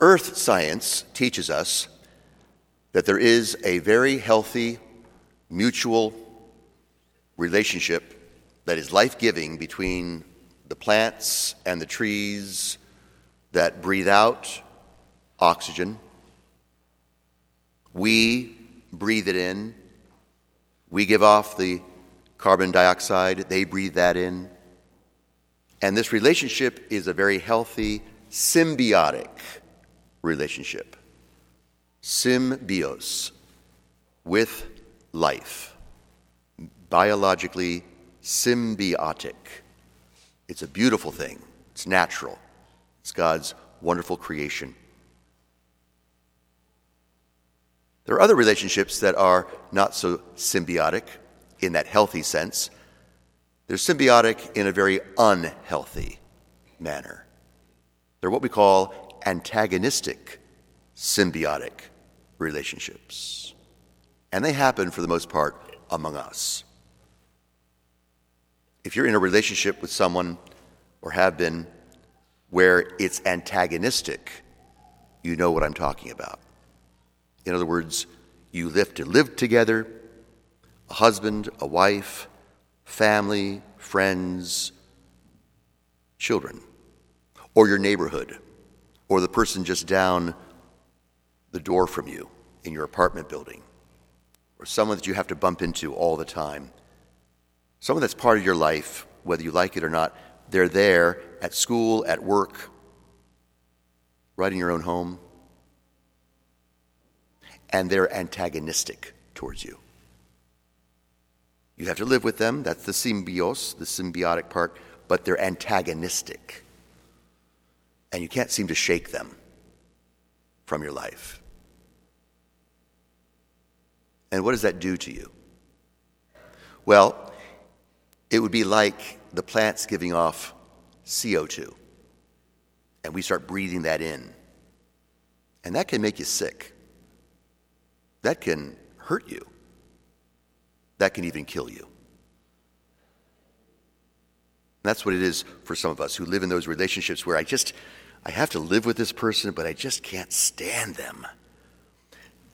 Earth science teaches us that there is a very healthy mutual relationship that is life giving between the plants and the trees that breathe out oxygen. We breathe it in. We give off the carbon dioxide, they breathe that in. And this relationship is a very healthy, symbiotic relationship. Symbios, with life. Biologically symbiotic. It's a beautiful thing, it's natural, it's God's wonderful creation. There are other relationships that are not so symbiotic in that healthy sense. They're symbiotic in a very unhealthy manner. They're what we call antagonistic symbiotic relationships. And they happen, for the most part, among us. If you're in a relationship with someone, or have been, where it's antagonistic, you know what I'm talking about. In other words, you live to live together, a husband, a wife, family, friends, children, or your neighborhood, or the person just down the door from you in your apartment building, or someone that you have to bump into all the time. Someone that's part of your life, whether you like it or not, they're there at school, at work, right in your own home and they're antagonistic towards you. You have to live with them. That's the symbios, the symbiotic part, but they're antagonistic. And you can't seem to shake them from your life. And what does that do to you? Well, it would be like the plants giving off CO2, and we start breathing that in. And that can make you sick that can hurt you. That can even kill you. That's what it is for some of us who live in those relationships where I just, I have to live with this person, but I just can't stand them.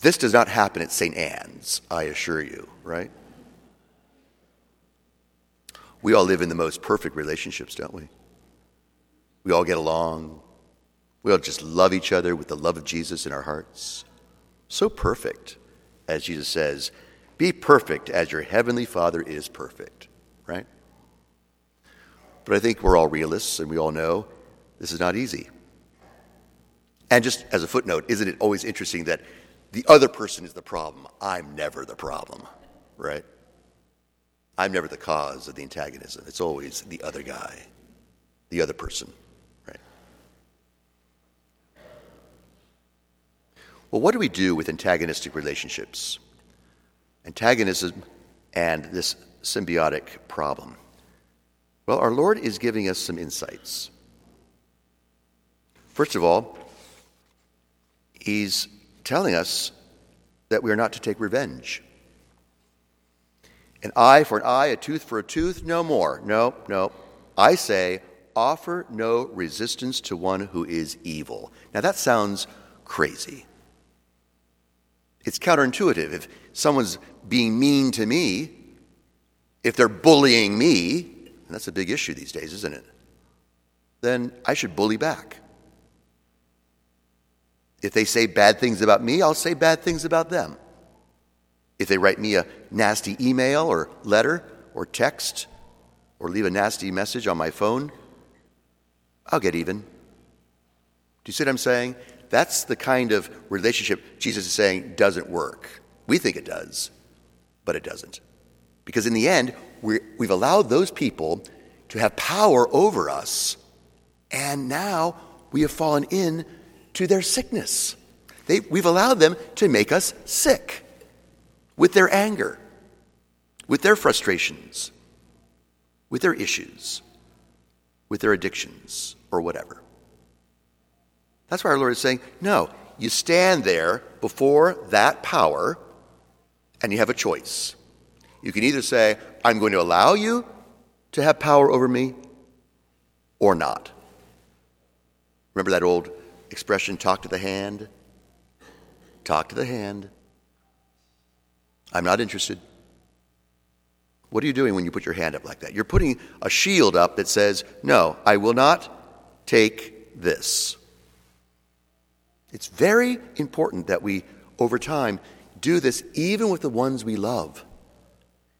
This does not happen at St. Anne's, I assure you, right? We all live in the most perfect relationships, don't we? We all get along. We all just love each other with the love of Jesus in our hearts. So perfect, as Jesus says, be perfect as your heavenly Father is perfect, right? But I think we're all realists and we all know this is not easy. And just as a footnote, isn't it always interesting that the other person is the problem? I'm never the problem, right? I'm never the cause of the antagonism. It's always the other guy, the other person. Right? Well, what do we do with antagonistic relationships? Antagonism and this symbiotic problem. Well, our Lord is giving us some insights. First of all, He's telling us that we are not to take revenge. An eye for an eye, a tooth for a tooth, no more. No, no. I say, offer no resistance to one who is evil. Now that sounds crazy. It's counterintuitive. If someone's being mean to me, if they're bullying me, and that's a big issue these days, isn't it? Then I should bully back. If they say bad things about me, I'll say bad things about them. If they write me a nasty email or letter or text or leave a nasty message on my phone, I'll get even. Do you see what I'm saying? That's the kind of relationship Jesus is saying doesn't work. We think it does, but it doesn't. Because in the end, we have allowed those people to have power over us, and now we have fallen in to their sickness. They, we've allowed them to make us sick with their anger, with their frustrations, with their issues, with their addictions, or whatever. That's why our Lord is saying, no, you stand there before that power and you have a choice. You can either say, I'm going to allow you to have power over me or not. Remember that old expression, talk to the hand? Talk to the hand. I'm not interested. What are you doing when you put your hand up like that? You're putting a shield up that says, No, I will not take this. It's very important that we, over time, do this even with the ones we love.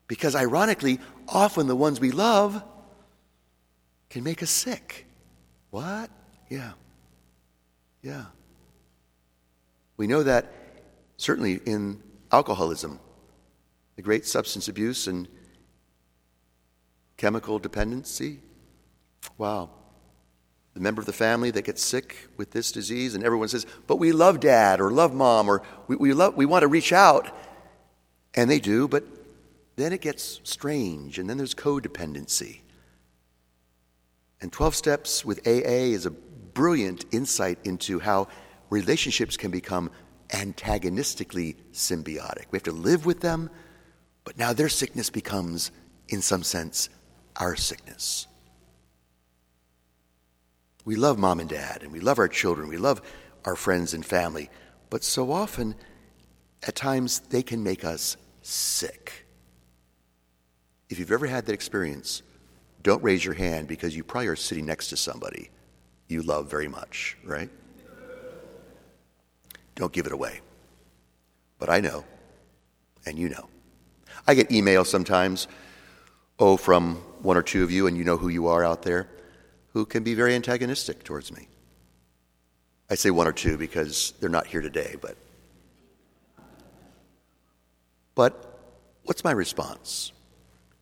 Because ironically, often the ones we love can make us sick. What? Yeah. Yeah. We know that certainly in alcoholism, the great substance abuse and chemical dependency. Wow. The member of the family that gets sick with this disease, and everyone says, But we love dad or love mom, or we, we, love, we want to reach out. And they do, but then it gets strange, and then there's codependency. And 12 Steps with AA is a brilliant insight into how relationships can become antagonistically symbiotic. We have to live with them, but now their sickness becomes, in some sense, our sickness. We love mom and dad, and we love our children, we love our friends and family, but so often, at times, they can make us sick. If you've ever had that experience, don't raise your hand because you probably are sitting next to somebody you love very much, right? Don't give it away. But I know, and you know. I get emails sometimes, oh, from one or two of you, and you know who you are out there, who can be very antagonistic towards me. I say one or two because they're not here today, but. But what's my response?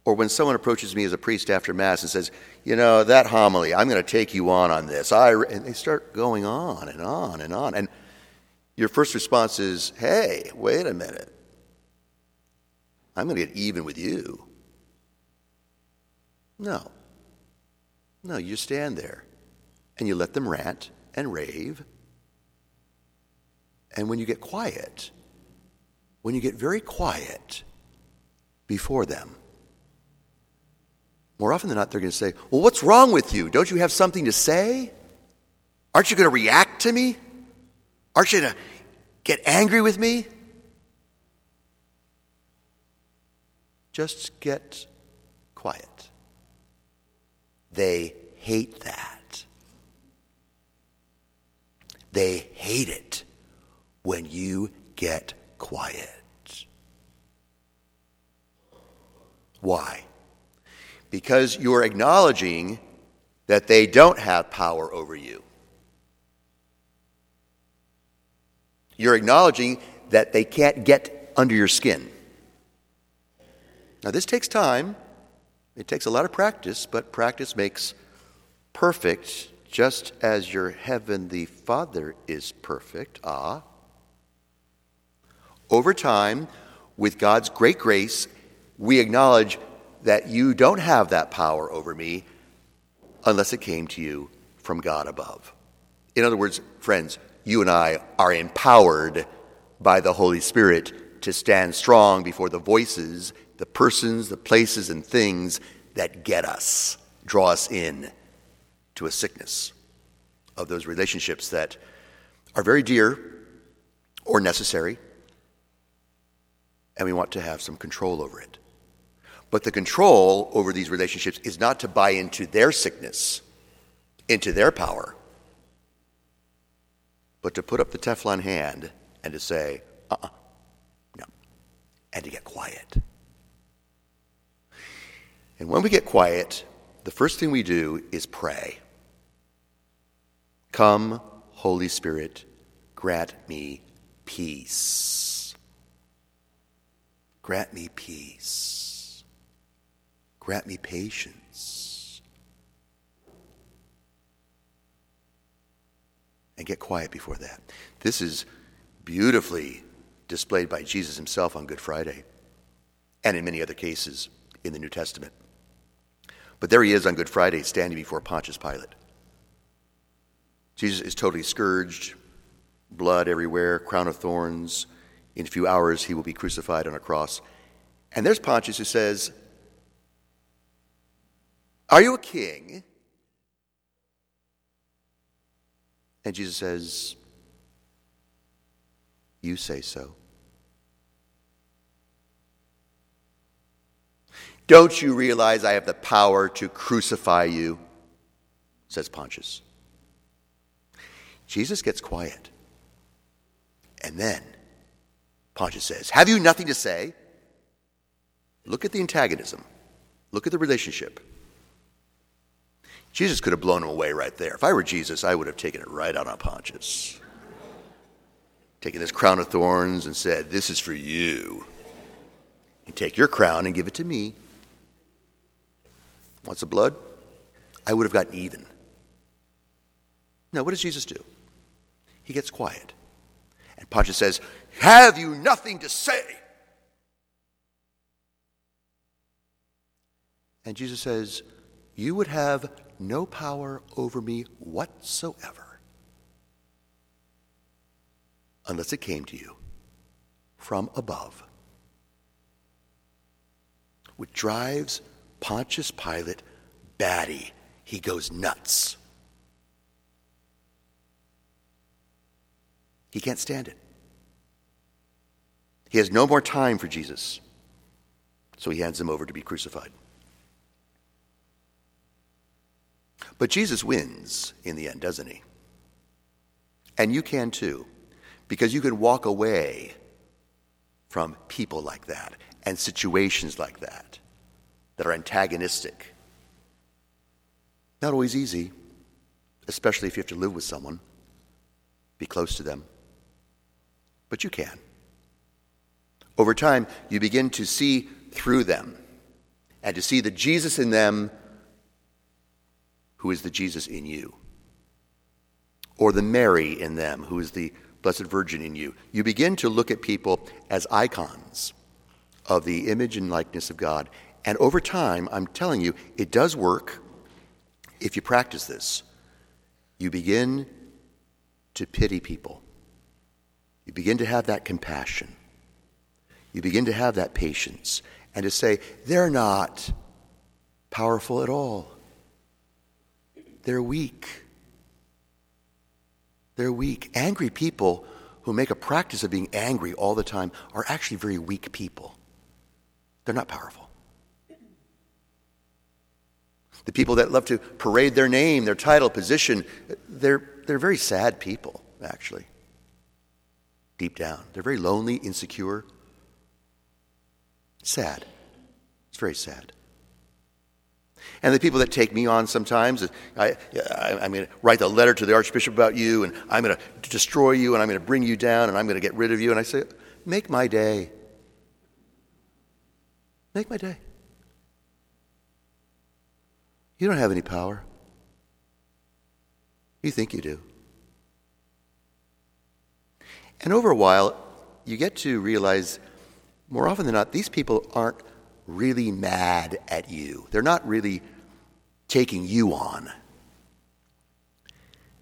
Or when someone approaches me as a priest after Mass and says, You know, that homily, I'm going to take you on on this. I, and they start going on and on and on. And your first response is, Hey, wait a minute. I'm going to get even with you. No. No, you stand there and you let them rant and rave. And when you get quiet, when you get very quiet before them, more often than not, they're going to say, Well, what's wrong with you? Don't you have something to say? Aren't you going to react to me? Aren't you going to get angry with me? Just get quiet. They hate that. They hate it when you get quiet. Why? Because you're acknowledging that they don't have power over you. You're acknowledging that they can't get under your skin. Now, this takes time. It takes a lot of practice, but practice makes perfect, just as your heavenly Father is perfect. Ah. Over time, with God's great grace, we acknowledge that you don't have that power over me unless it came to you from God above. In other words, friends, you and I are empowered by the Holy Spirit to stand strong before the voices, the persons, the places, and things that get us, draw us in to a sickness of those relationships that are very dear or necessary, and we want to have some control over it. But the control over these relationships is not to buy into their sickness, into their power, but to put up the Teflon hand and to say, uh uh-uh, uh no, and to get quiet. And when we get quiet, the first thing we do is pray. Come, Holy Spirit, grant me peace. Grant me peace. Grant me patience. And get quiet before that. This is beautifully displayed by Jesus himself on Good Friday and in many other cases in the New Testament. But there he is on Good Friday standing before Pontius Pilate. Jesus is totally scourged, blood everywhere, crown of thorns. In a few hours, he will be crucified on a cross. And there's Pontius who says, are you a king? And Jesus says, You say so. Don't you realize I have the power to crucify you? says Pontius. Jesus gets quiet. And then Pontius says, Have you nothing to say? Look at the antagonism. Look at the relationship. Jesus could have blown him away right there. If I were Jesus, I would have taken it right out on Pontius. Taken this crown of thorns and said, This is for you. You take your crown and give it to me. Want the blood? I would have gotten even. Now, what does Jesus do? He gets quiet. And Pontius says, Have you nothing to say? And Jesus says, You would have no power over me whatsoever unless it came to you from above, which drives Pontius Pilate batty. He goes nuts. He can't stand it. He has no more time for Jesus, so he hands him over to be crucified. But Jesus wins in the end, doesn't he? And you can too, because you can walk away from people like that and situations like that that are antagonistic. Not always easy, especially if you have to live with someone, be close to them. But you can. Over time, you begin to see through them and to see the Jesus in them who is the Jesus in you, or the Mary in them, who is the Blessed Virgin in you. You begin to look at people as icons of the image and likeness of God. And over time, I'm telling you, it does work if you practice this. You begin to pity people. You begin to have that compassion. You begin to have that patience and to say, they're not powerful at all. They're weak. They're weak. Angry people who make a practice of being angry all the time are actually very weak people. They're not powerful. The people that love to parade their name, their title, position, they're, they're very sad people, actually, deep down. They're very lonely, insecure. Sad. It's very sad. And the people that take me on sometimes, I, I, am going to write a letter to the Archbishop about you, and I'm going to destroy you, and I'm going to bring you down, and I'm going to get rid of you. And I say, Make my day. Make my day. You don't have any power. You think you do. And over a while, you get to realize more often than not, these people aren't really mad at you. They're not really taking you on.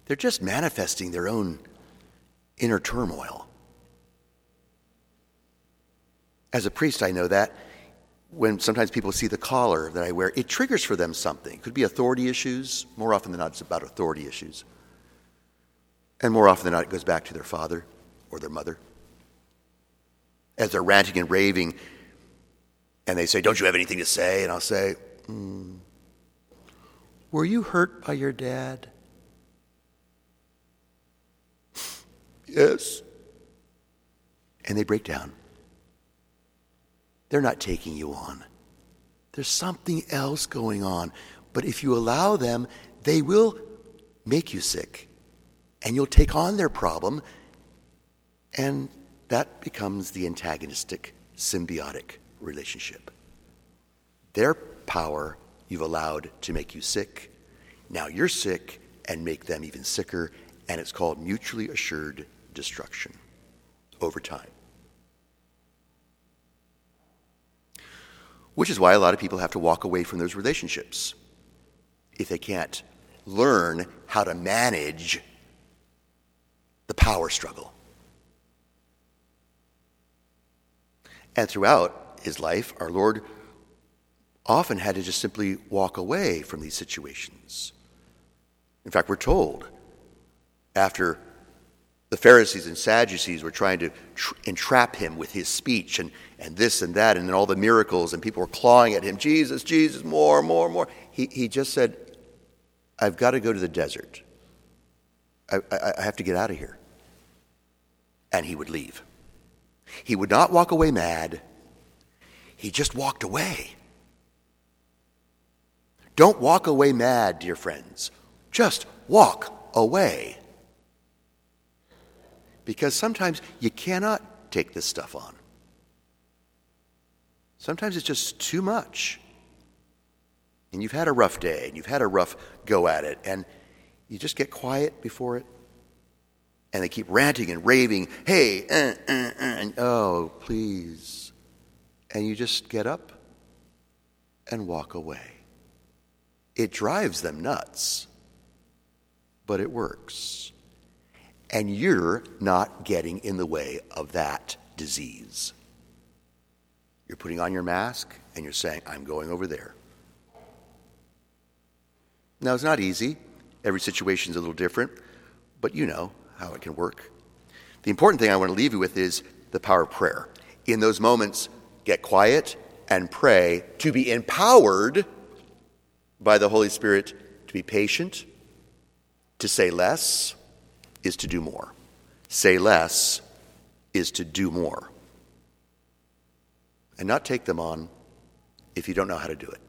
They're just manifesting their own inner turmoil. As a priest, I know that when sometimes people see the collar that I wear, it triggers for them something. It could be authority issues. More often than not, it's about authority issues. And more often than not, it goes back to their father or their mother. As they're ranting and raving, and they say, Don't you have anything to say? And I'll say, mm, Were you hurt by your dad? yes. And they break down. They're not taking you on. There's something else going on. But if you allow them, they will make you sick. And you'll take on their problem. And that becomes the antagonistic, symbiotic relationship. Their power you've allowed to make you sick. Now you're sick and make them even sicker, and it's called mutually assured destruction over time. Which is why a lot of people have to walk away from those relationships if they can't learn how to manage the power struggle. And throughout his life, our Lord often had to just simply walk away from these situations. In fact, we're told after the Pharisees and Sadducees were trying to tr- entrap him with his speech and, and this and that, and then all the miracles, and people were clawing at him Jesus, Jesus, more, more, more. He, he just said, I've got to go to the desert. I, I, I have to get out of here. And he would leave. He would not walk away mad, he just walked away. Don't walk away mad, dear friends. Just walk away. Because sometimes you cannot take this stuff on. Sometimes it's just too much. And you've had a rough day and you've had a rough go at it, and you just get quiet before it. And they keep ranting and raving, hey, uh, uh, uh, and oh, please. And you just get up and walk away. It drives them nuts, but it works. And you're not getting in the way of that disease. You're putting on your mask and you're saying, I'm going over there. Now, it's not easy. Every situation is a little different, but you know how it can work. The important thing I want to leave you with is the power of prayer. In those moments, get quiet and pray to be empowered by the Holy Spirit to be patient, to say less is to do more. Say less is to do more. And not take them on if you don't know how to do it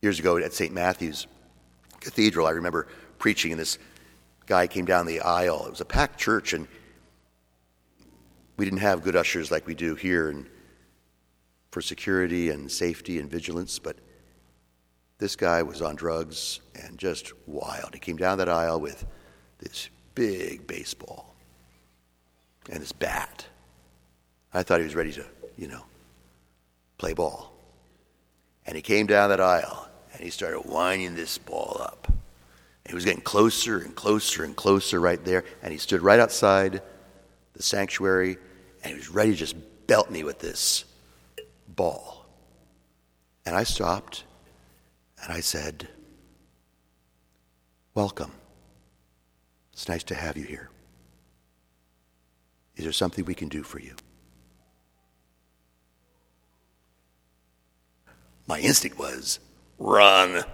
years ago at St. Matthew's Cathedral, I remember preaching, and this guy came down the aisle. It was a packed church, and we didn't have good ushers like we do here and for security and safety and vigilance, but this guy was on drugs and just wild. He came down that aisle with this big baseball and this bat. I thought he was ready to, you know, play ball. And he came down that aisle and he started winding this ball up. He was getting closer and closer and closer right there, and he stood right outside the sanctuary, and he was ready to just belt me with this ball. And I stopped, and I said, Welcome. It's nice to have you here. Is there something we can do for you? My instinct was, Run.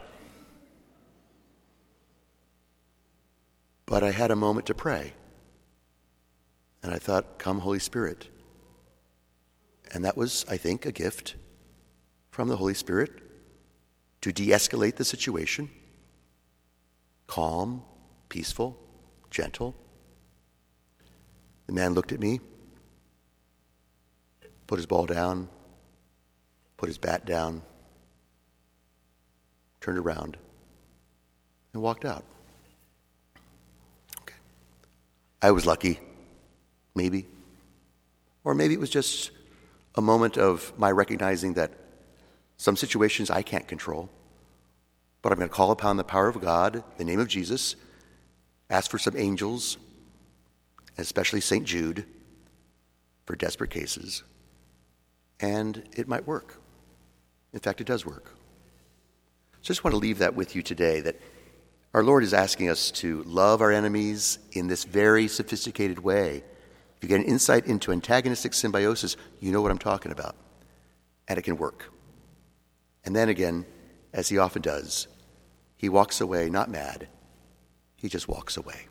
But I had a moment to pray. And I thought, Come, Holy Spirit. And that was, I think, a gift from the Holy Spirit to de escalate the situation calm, peaceful, gentle. The man looked at me, put his ball down, put his bat down turned around, and walked out. Okay. I was lucky, maybe. Or maybe it was just a moment of my recognizing that some situations I can't control, but I'm going to call upon the power of God, the name of Jesus, ask for some angels, especially St. Jude, for desperate cases, and it might work. In fact, it does work. So I just want to leave that with you today that our Lord is asking us to love our enemies in this very sophisticated way. You get an insight into antagonistic symbiosis, you know what I'm talking about. And it can work. And then again, as he often does, he walks away not mad, he just walks away.